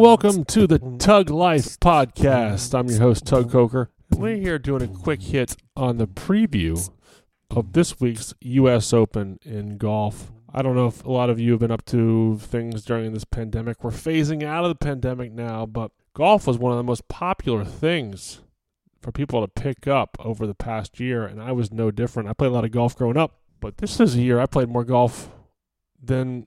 Welcome to the Tug Life Podcast. I'm your host, Tug Coker. We're here doing a quick hit on the preview of this week's U.S. Open in golf. I don't know if a lot of you have been up to things during this pandemic. We're phasing out of the pandemic now, but golf was one of the most popular things for people to pick up over the past year, and I was no different. I played a lot of golf growing up, but this is a year I played more golf than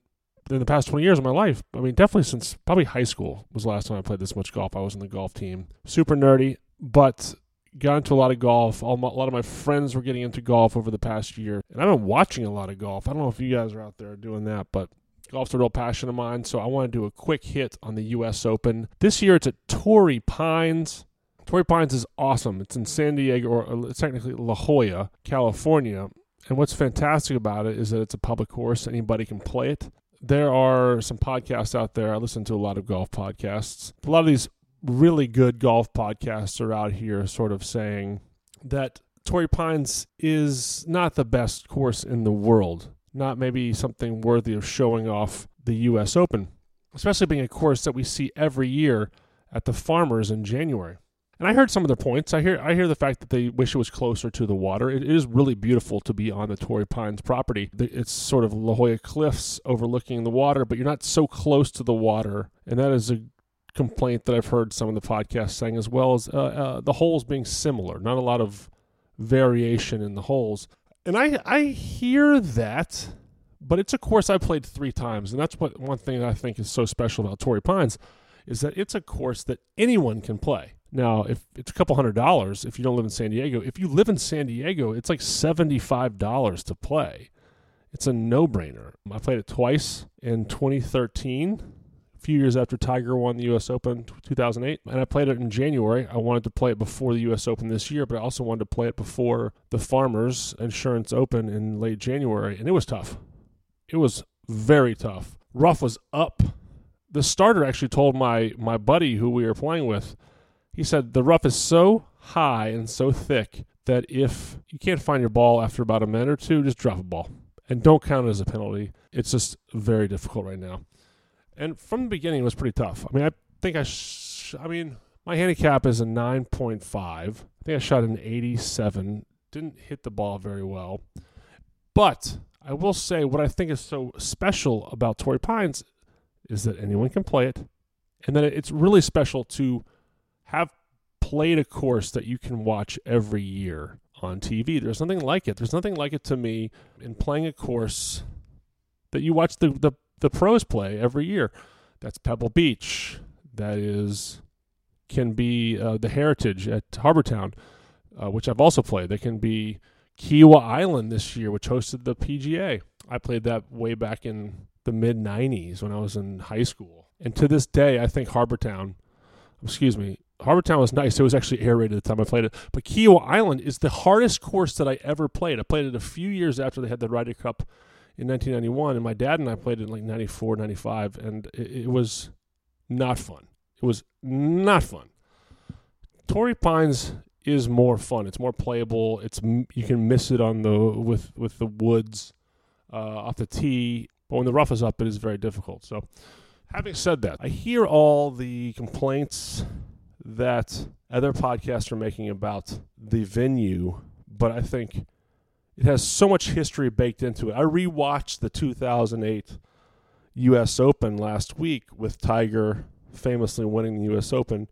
in the past 20 years of my life. I mean, definitely since probably high school was the last time I played this much golf. I was in the golf team. Super nerdy, but got into a lot of golf. a lot of my friends were getting into golf over the past year. And I've been watching a lot of golf. I don't know if you guys are out there doing that, but golf's a real passion of mine. So I want to do a quick hit on the U.S. Open. This year it's at Torrey Pines. Torrey Pines is awesome. It's in San Diego, or uh, technically La Jolla, California. And what's fantastic about it is that it's a public course. Anybody can play it there are some podcasts out there. I listen to a lot of golf podcasts. A lot of these really good golf podcasts are out here sort of saying that Torrey Pines is not the best course in the world, not maybe something worthy of showing off the U.S. Open, especially being a course that we see every year at the Farmers in January. And I heard some of their points. I hear I hear the fact that they wish it was closer to the water. it, it is really beautiful to be on the Torrey Pines property. It's sort of La Jolla Cliffs overlooking the water, but you're not so close to the water. And that is a complaint that I've heard some of the podcasts saying, as well as uh, uh, the holes being similar. Not a lot of variation in the holes. And I I hear that, but it's a course I played three times, and that's what one thing that I think is so special about Torrey Pines is that it's a course that anyone can play. Now, if it's a couple hundred dollars, if you don't live in San Diego, if you live in San Diego, it's like $75 to play. It's a no brainer. I played it twice in 2013, a few years after Tiger won the U.S. Open 2008. And I played it in January. I wanted to play it before the U.S. Open this year, but I also wanted to play it before the Farmers Insurance Open in late January. And it was tough. It was very tough. Rough was up. The starter actually told my, my buddy who we were playing with, he said the rough is so high and so thick that if you can't find your ball after about a minute or two, just drop a ball and don't count it as a penalty. It's just very difficult right now. And from the beginning, it was pretty tough. I mean, I think I, sh- I mean, my handicap is a 9.5. I think I shot an 87. Didn't hit the ball very well. But I will say what I think is so special about Torrey Pines is that anyone can play it, and that it's really special to have played a course that you can watch every year on TV. There's nothing like it. There's nothing like it to me in playing a course that you watch the, the, the pros play every year. That's Pebble Beach. That is can be uh, the Heritage at Harbour Town, uh, which I've also played. They can be Kiawah Island this year, which hosted the PGA. I played that way back in the mid 90s when I was in high school. And to this day, I think Harbour Town, excuse me, Harbour Town was nice. It was actually aerated at the time I played it. But Kiawah Island is the hardest course that I ever played. I played it a few years after they had the Ryder Cup in 1991, and my dad and I played it in like 94, 95, and it, it was not fun. It was not fun. Torrey Pines is more fun. It's more playable. It's you can miss it on the with with the woods uh, off the tee, but when the rough is up, it is very difficult. So, having said that, I hear all the complaints that other podcasts are making about the venue, but I think it has so much history baked into it. I rewatched the 2008 U.S. Open last week with Tiger famously winning the U.S. Open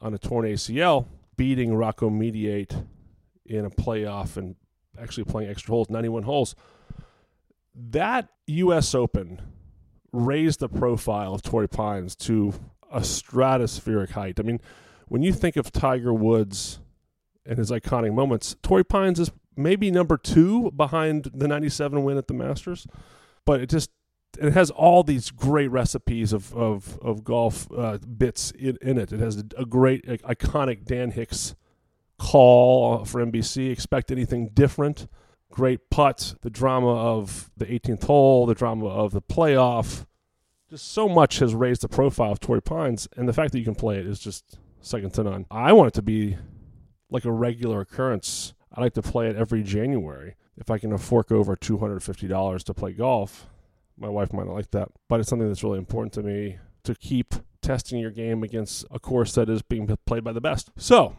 on a torn ACL, beating Rocco Mediate in a playoff and actually playing extra holes, 91 holes. That U.S. Open raised the profile of Torrey Pines to a stratospheric height. I mean, when you think of Tiger Woods and his iconic moments, Torrey Pines is maybe number two behind the 97 win at the Masters, but it just it has all these great recipes of of, of golf uh, bits in, in, it. It has a, great iconic Dan Hicks call for NBC. Expect anything different. Great putt. The drama of the 18th hole. The drama of the playoff just so much has raised the profile of Torrey Pines, and the fact that you can play it is just second to none. I want it to be like a regular occurrence. I like to play it every January. If I can fork over $250 to play golf, my wife might not like that, but it's something that's really important to me to keep testing your game against a course that is being played by the best. So,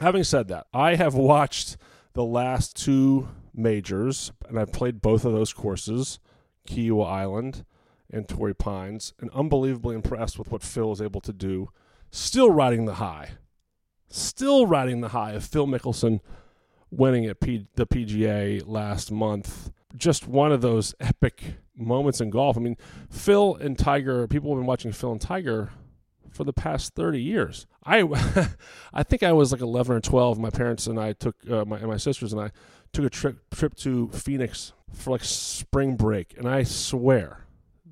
having said that, I have watched the last two majors, and I've played both of those courses, Kiawah Island and Torrey Pines, and unbelievably impressed with what Phil is able to do. Still riding the high, still riding the high of Phil Mickelson winning at P- the PGA last month. Just one of those epic moments in golf. I mean, Phil and Tiger, people have been watching Phil and Tiger for the past 30 years. I I think I was like 11 or 12. My parents and I took uh, my and my sisters and I took a trip trip to Phoenix for like spring break, and I swear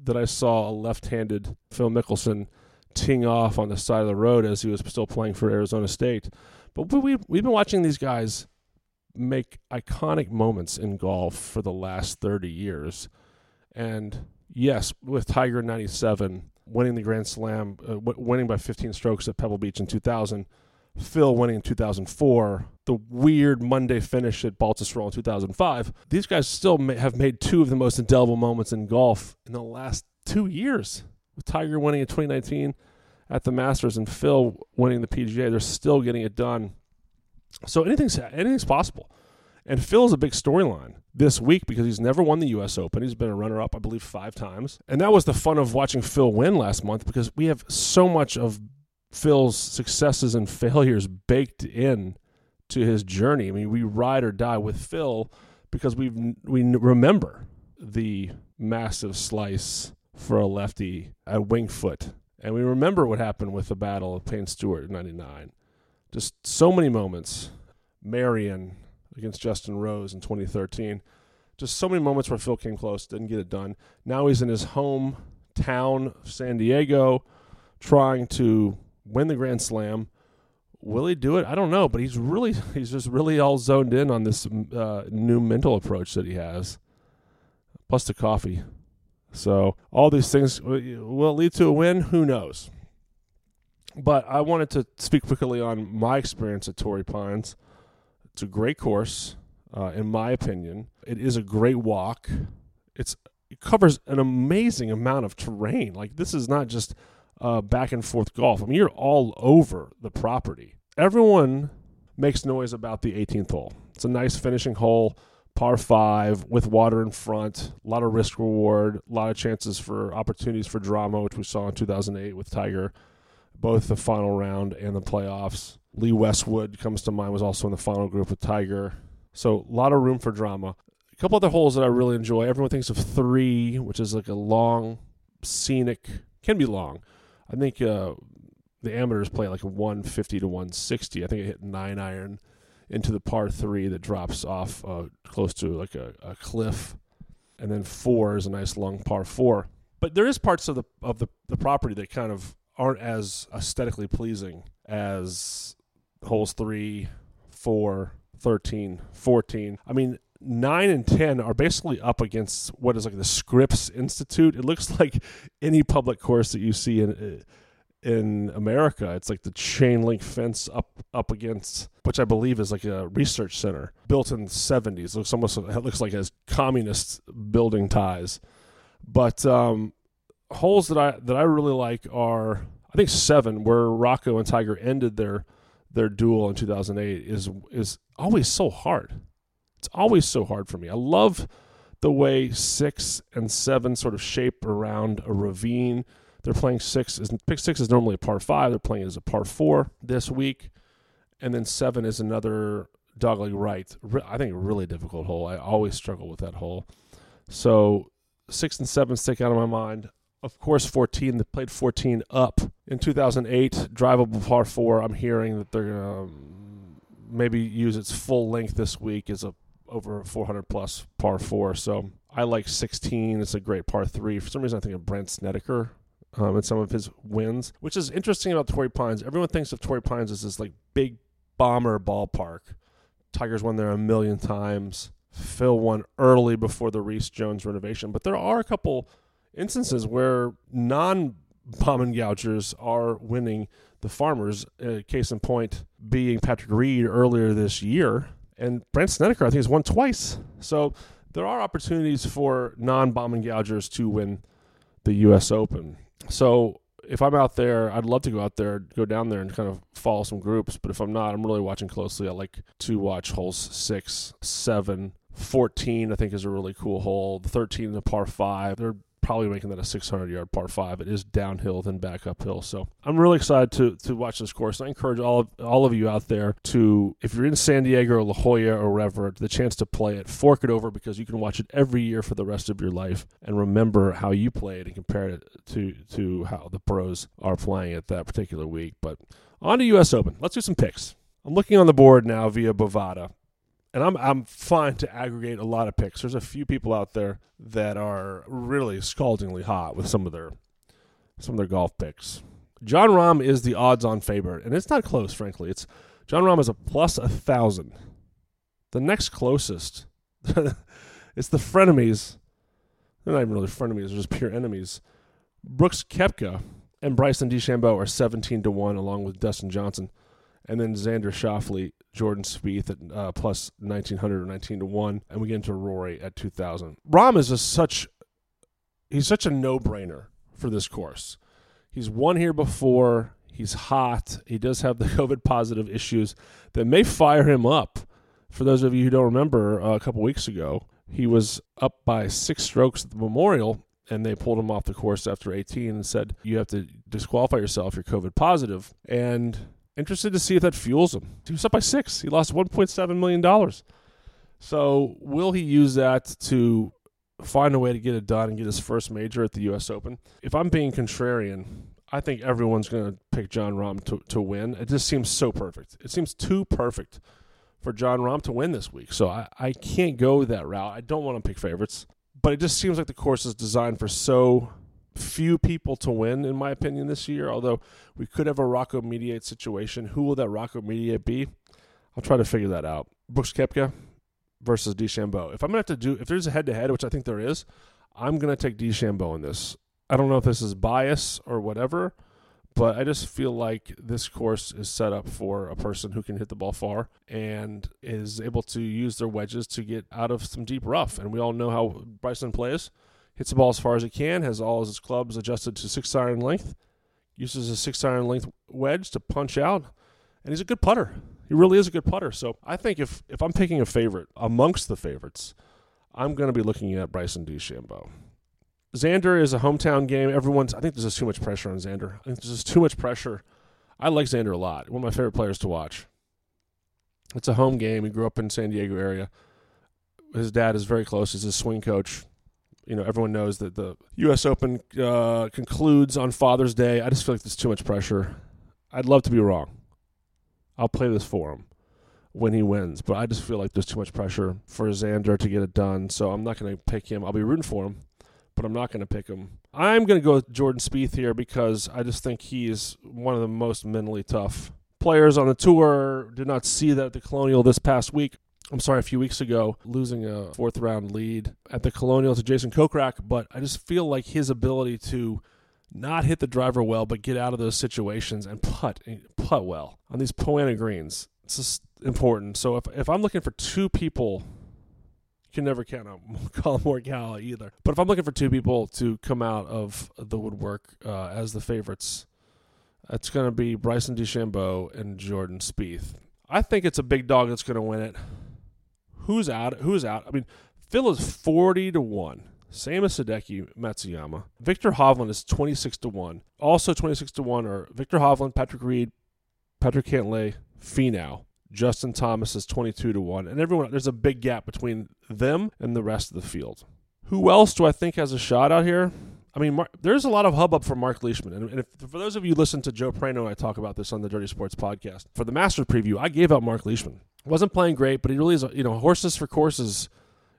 that I saw a left-handed Phil Mickelson teeing off on the side of the road as he was still playing for Arizona State. But we we've been watching these guys make iconic moments in golf for the last 30 years. And yes, with Tiger 97 winning the Grand Slam, uh, w- winning by 15 strokes at Pebble Beach in 2000, Phil winning in 2004, the weird Monday finish at Baltusrol in 2005. These guys still may have made two of the most indelible moments in golf in the last two years. With Tiger winning in 2019 at the Masters and Phil winning the PGA, they're still getting it done. So anything's anything's possible. And Phil's a big storyline this week because he's never won the U.S. Open. He's been a runner up, I believe, five times. And that was the fun of watching Phil win last month because we have so much of Phil's successes and failures baked in to his journey. I mean, we ride or die with Phil because we we remember the massive slice for a lefty at Winged Foot, and we remember what happened with the battle of Payne Stewart in '99. Just so many moments. Merion against Justin Rose in 2013. Just so many moments where Phil came close, didn't get it done. Now he's in his hometown, San Diego, trying to win the Grand Slam. Will he do it? I don't know, but he's really he's just really all zoned in on this uh, new mental approach that he has, plus the coffee. So all these things will lead to a win. Who knows? But I wanted to speak quickly on my experience at Torrey Pines. It's a great course, uh, in my opinion. It is a great walk. It's it covers an amazing amount of terrain. Like this is not just uh, back and forth golf. I mean, you're all over the property. Everyone makes noise about the 18th hole. It's a nice finishing hole, par five with water in front. A lot of risk reward, a lot of chances for opportunities for drama, which we saw in 2008 with Tiger, both the final round and the playoffs. Lee Westwood comes to mind, was also in the final group with Tiger. So a lot of room for drama. A couple other holes that I really enjoy. Everyone thinks of three, which is like a long, scenic, can be long, I think uh, the amateurs play like a 150 to 160. I think it hit nine iron into the par three that drops off uh, close to like a, a, cliff, and then four is a nice long par four. But there is parts of the of the, the property that kind of aren't as aesthetically pleasing as holes three, four, 13, 14. I mean, 9 and 10 are basically up against what is like the Scripps Institute. It looks like any public course that you see in in America. It's like the chain link fence up up against which I believe is like a research center built in the 70s. Looks almost it looks like it has communist building ties. But um, holes that I that I really like are I think 7 where Rocco and Tiger ended their their duel in 2008 is is always so hard it's always so hard for me. I love the way six and seven sort of shape around a ravine. They're playing six is pick six is normally a par five. They're playing as a par four this week, and then seven is another dogleg right. I think a really difficult hole. I always struggle with that hole. So six and seven stick out of my mind. Of course, 14. They played 14 up in 2008. Drivable par four. I'm hearing that they're gonna um, maybe use its full length this week as a over 400 plus par four. So I like 16. It's a great par three. For some reason, I think of Brandt Snedeker um, and some of his wins, which is interesting about Torrey Pines. Everyone thinks of Torrey Pines as this like big bomber ballpark. Tigers won there a million times. Phil won early before the Rees Jones renovation, but there are a couple instances where non bomb and gougers are winning the farmers. Uh, case in point being Patrick Reed earlier this year and Brandt Snedeker, I think, has won twice. So there are opportunities for non bombing gougers to win the U.S. Open. So if I'm out there, I'd love to go out there, go down there and kind of follow some groups. But if I'm not, I'm really watching closely. I like to watch holes six, seven, 14, I think, is a really cool hole. The 13 is a par five. They're probably making that a 600 yard par five. It is downhill, then back uphill. So I'm really excited to to watch this course. I encourage all of all of you out there to, if you're in San Diego or La Jolla or wherever, the chance to play it, fork it over because you can watch it every year for the rest of your life and remember how you played and compare it to to how the pros are playing it that particular week. But on to U.S. Open. Let's do some picks. I'm looking on the board now via Bovada and I'm I'm fine to aggregate a lot of picks. There's a few people out there that are really scaldingly hot with some of their some of their golf picks. Jon Rahm is the odds-on favorite, and it's not close, frankly. It's Jon Rahm is a plus a thousand. The next closest, it's the frenemies. They're not even really frenemies; they're just pure enemies. Brooks Koepka and Bryson DeChambeau are 17 to one, along with Dustin Johnson, and then Xander Schauffele Jordan Spieth at uh, plus 1900 or 19 to 1 and we get into Rory at 2000. Rahm is just such he's such a no-brainer for this course. He's won here before. He's hot. He does have the COVID positive issues that may fire him up. For those of you who don't remember, uh, a couple weeks ago, he was up by six strokes at the Memorial, and they pulled him off the course after 18 and said, You have to disqualify yourself. You're COVID positive. And interested to see if that fuels him. He was up by six. He lost $1.7 million. So, will he use that to find a way to get it done and get his first major at the U.S. Open? If I'm being contrarian, I think everyone's going to pick Jon Rahm to, to win. It just seems so perfect. It seems too perfect for Jon Rahm to win this week. So, I, I can't go that route. I don't want to pick favorites. But it just seems like the course is designed for so few people to win, in my opinion, this year. Although we could have a Rocco Mediate situation. Who will that Rocco Mediate be? I'll try to figure that out. Brooks Koepka versus DeChambeau. If I'm gonna have to do, if there's a head to head, which I think there is, I'm gonna take DeChambeau in this. I don't know if this is bias or whatever, but I just feel like this course is set up for a person who can hit the ball far and is able to use their wedges to get out of some deep rough. And we all know how Bryson plays hits the ball as far as he can, has all of his clubs adjusted to six iron length, uses a six iron length wedge to punch out, and he's a good putter. He really is a good putter. So I think if, if I'm picking a favorite amongst the favorites, I'm going to be looking at Bryson DeChambeau. Xander is a hometown game. Everyone's. I think there's just too much pressure on Xander. I think there's just too much pressure. I like Xander a lot. One of my favorite players to watch. It's a home game. He grew up in San Diego area. His dad is very close. He's his swing coach you know, everyone knows that the U.S. Open uh, concludes on Father's Day. I just feel like there's too much pressure. I'd love to be wrong. I'll play this for him when he wins, but I just feel like there's too much pressure for Xander to get it done. So I'm not going to pick him. I'll be rooting for him, but I'm not going to pick him. I'm going to go with Jordan Spieth here because I just think he's one of the most mentally tough players on the tour. Did not see that at the Colonial this past week. I'm sorry, a few weeks ago, losing a fourth round lead at the Colonial to Jason Kokrak, but I just feel like his ability to not hit the driver well, but get out of those situations and putt putt well on these Poa annua greens. It's just important. So if if I'm looking for two people, you can never count out Collin Morikawa either. But if I'm looking for two people to come out of the woodwork uh, as the favorites, it's going to be Bryson DeChambeau and Jordan Spieth. I think it's a big dog that's going to win it. Who's out? Who's out? I mean, Phil is forty to one. Same as Hideki Matsuyama. Viktor Hovland is twenty six to one. Also twenty six to one are Viktor Hovland, Patrick Reed, Patrick Cantlay, Finau. Justin Thomas is twenty two to one, and everyone. There's a big gap between them and the rest of the field. Who else do I think has a shot out here? I mean, Mark, there's a lot of hubbub for Mark Leishman. And, if, for those of you who listen to Joe Prano, I talk about this on the Dirty Sports podcast. For the Masters preview, I gave out Mark Leishman wasn't playing great, but he really is. You know, horses for courses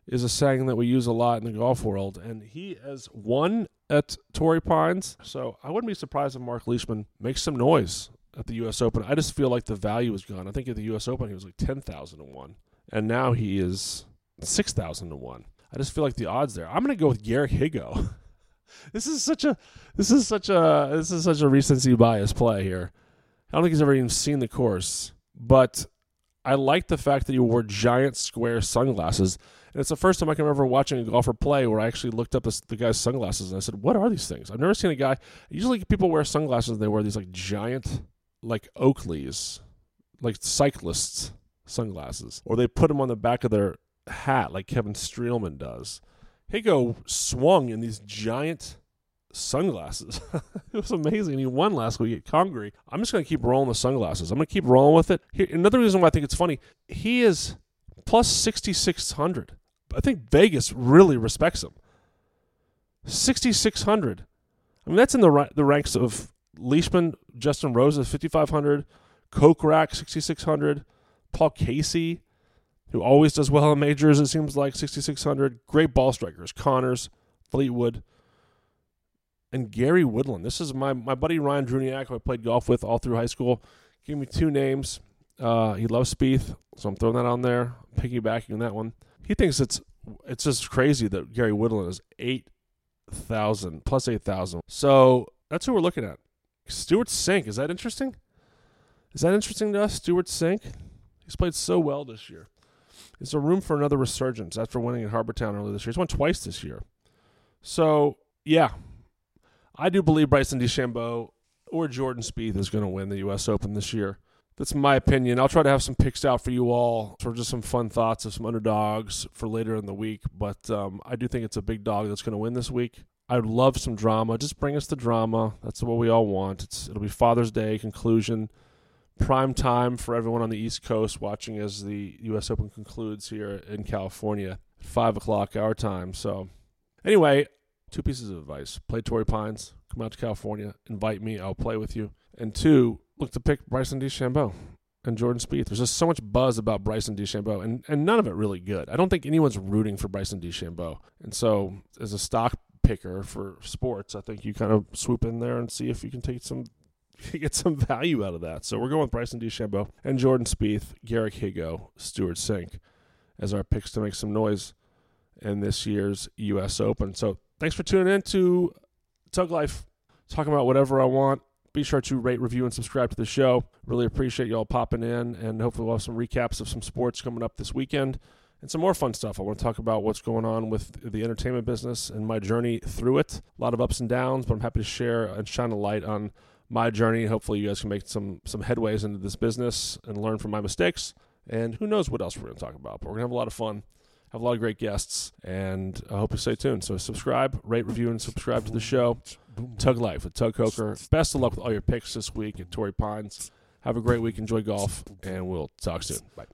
is a saying that we use a lot in the golf world, and he has won at Torrey Pines. So I wouldn't be surprised if Mark Leishman makes some noise at the U.S. Open. I just feel like the value is gone. I think at the U.S. Open he was like ten thousand to one, and now he is six thousand to one. I just feel like the odds there. I'm going to go with Garrick Higgo. this is such a this is such a this is such a recency bias play here. I don't think he's ever even seen the course, but I like the fact that he wore giant square sunglasses. And it's the first time I can remember watching a golfer play where I actually looked up this, the guy's sunglasses and I said, "What are these things?" I've never seen a guy. Usually, people wear sunglasses and they wear these like giant, like Oakleys, like cyclists sunglasses, or they put them on the back of their hat like Kevin Streelman does. Higgo swung in these giant sunglasses. it was amazing. He won last week at Congaree. I'm just going to keep rolling the sunglasses. I'm going to keep rolling with it. Here, another reason why I think it's funny, he is plus 6,600. I think Vegas really respects him. 6,600. I mean, that's in the the ranks of Leishman, Justin Rose at 5,500, Kokrak 6,600, Paul Casey, who always does well in majors, it seems like 6,600. Great ball strikers, Conners, Fleetwood and Gary Woodland. This is my, my buddy Ryan Druniak, who I played golf with all through high school. Gave me two names. Uh, he loves Spieth, so I'm throwing that on there, piggybacking that one. He thinks it's it's just crazy that Gary Woodland is eight thousand plus eight thousand. So that's who we're looking at. Stewart Cink. Is that interesting? Is that interesting to us? Stewart Cink. He's played so well this year. Is there room for another resurgence after winning at Harbour Town earlier this year? He's won twice this year. So yeah, I do believe Bryson DeChambeau or Jordan Spieth is going to win the U.S. Open this year. That's my opinion. I'll try to have some picks out for you all for just some fun thoughts of some underdogs for later in the week. But um, I do think it's a big dog that's going to win this week. I'd love some drama. Just bring us the drama. That's what we all want. It's, it'll be Father's Day conclusion, prime time for everyone on the East Coast watching as the U.S. Open concludes here in California at five o'clock our time. So, anyway, two pieces of advice: play Torrey Pines, come out to California, invite me, I'll play with you. And two, look to pick Bryson DeChambeau and Jordan Spieth. There's just so much buzz about Bryson DeChambeau, and and none of it really good. I don't think anyone's rooting for Bryson DeChambeau. And so, as a stock picker for sports, I think you kind of swoop in there and see if you can take some get some value out of that. So we're going with Bryson DeChambeau and Jordan Spieth, Garrick Higgo, Stewart Cink as our picks to make some noise in this year's U.S. Open. So thanks for tuning in to Tug Life, talking about whatever I want. Be sure to rate, review, and subscribe to the show. Really appreciate y'all popping in, and hopefully we'll have some recaps of some sports coming up this weekend and some more fun stuff. I want to talk about what's going on with the entertainment business and my journey through it. A lot of ups and downs, but I'm happy to share and shine a light on my journey. Hopefully, you guys can make some some headways into this business and learn from my mistakes. And who knows what else we're going to talk about? But we're going to have a lot of fun have a lot of great guests, and I hope you stay tuned. So subscribe, rate, review, and subscribe to the show. Tug Life with Tug Coker. Best of luck with all your picks this week at Torrey Pines. Have a great week. Enjoy golf, and we'll talk soon. Bye.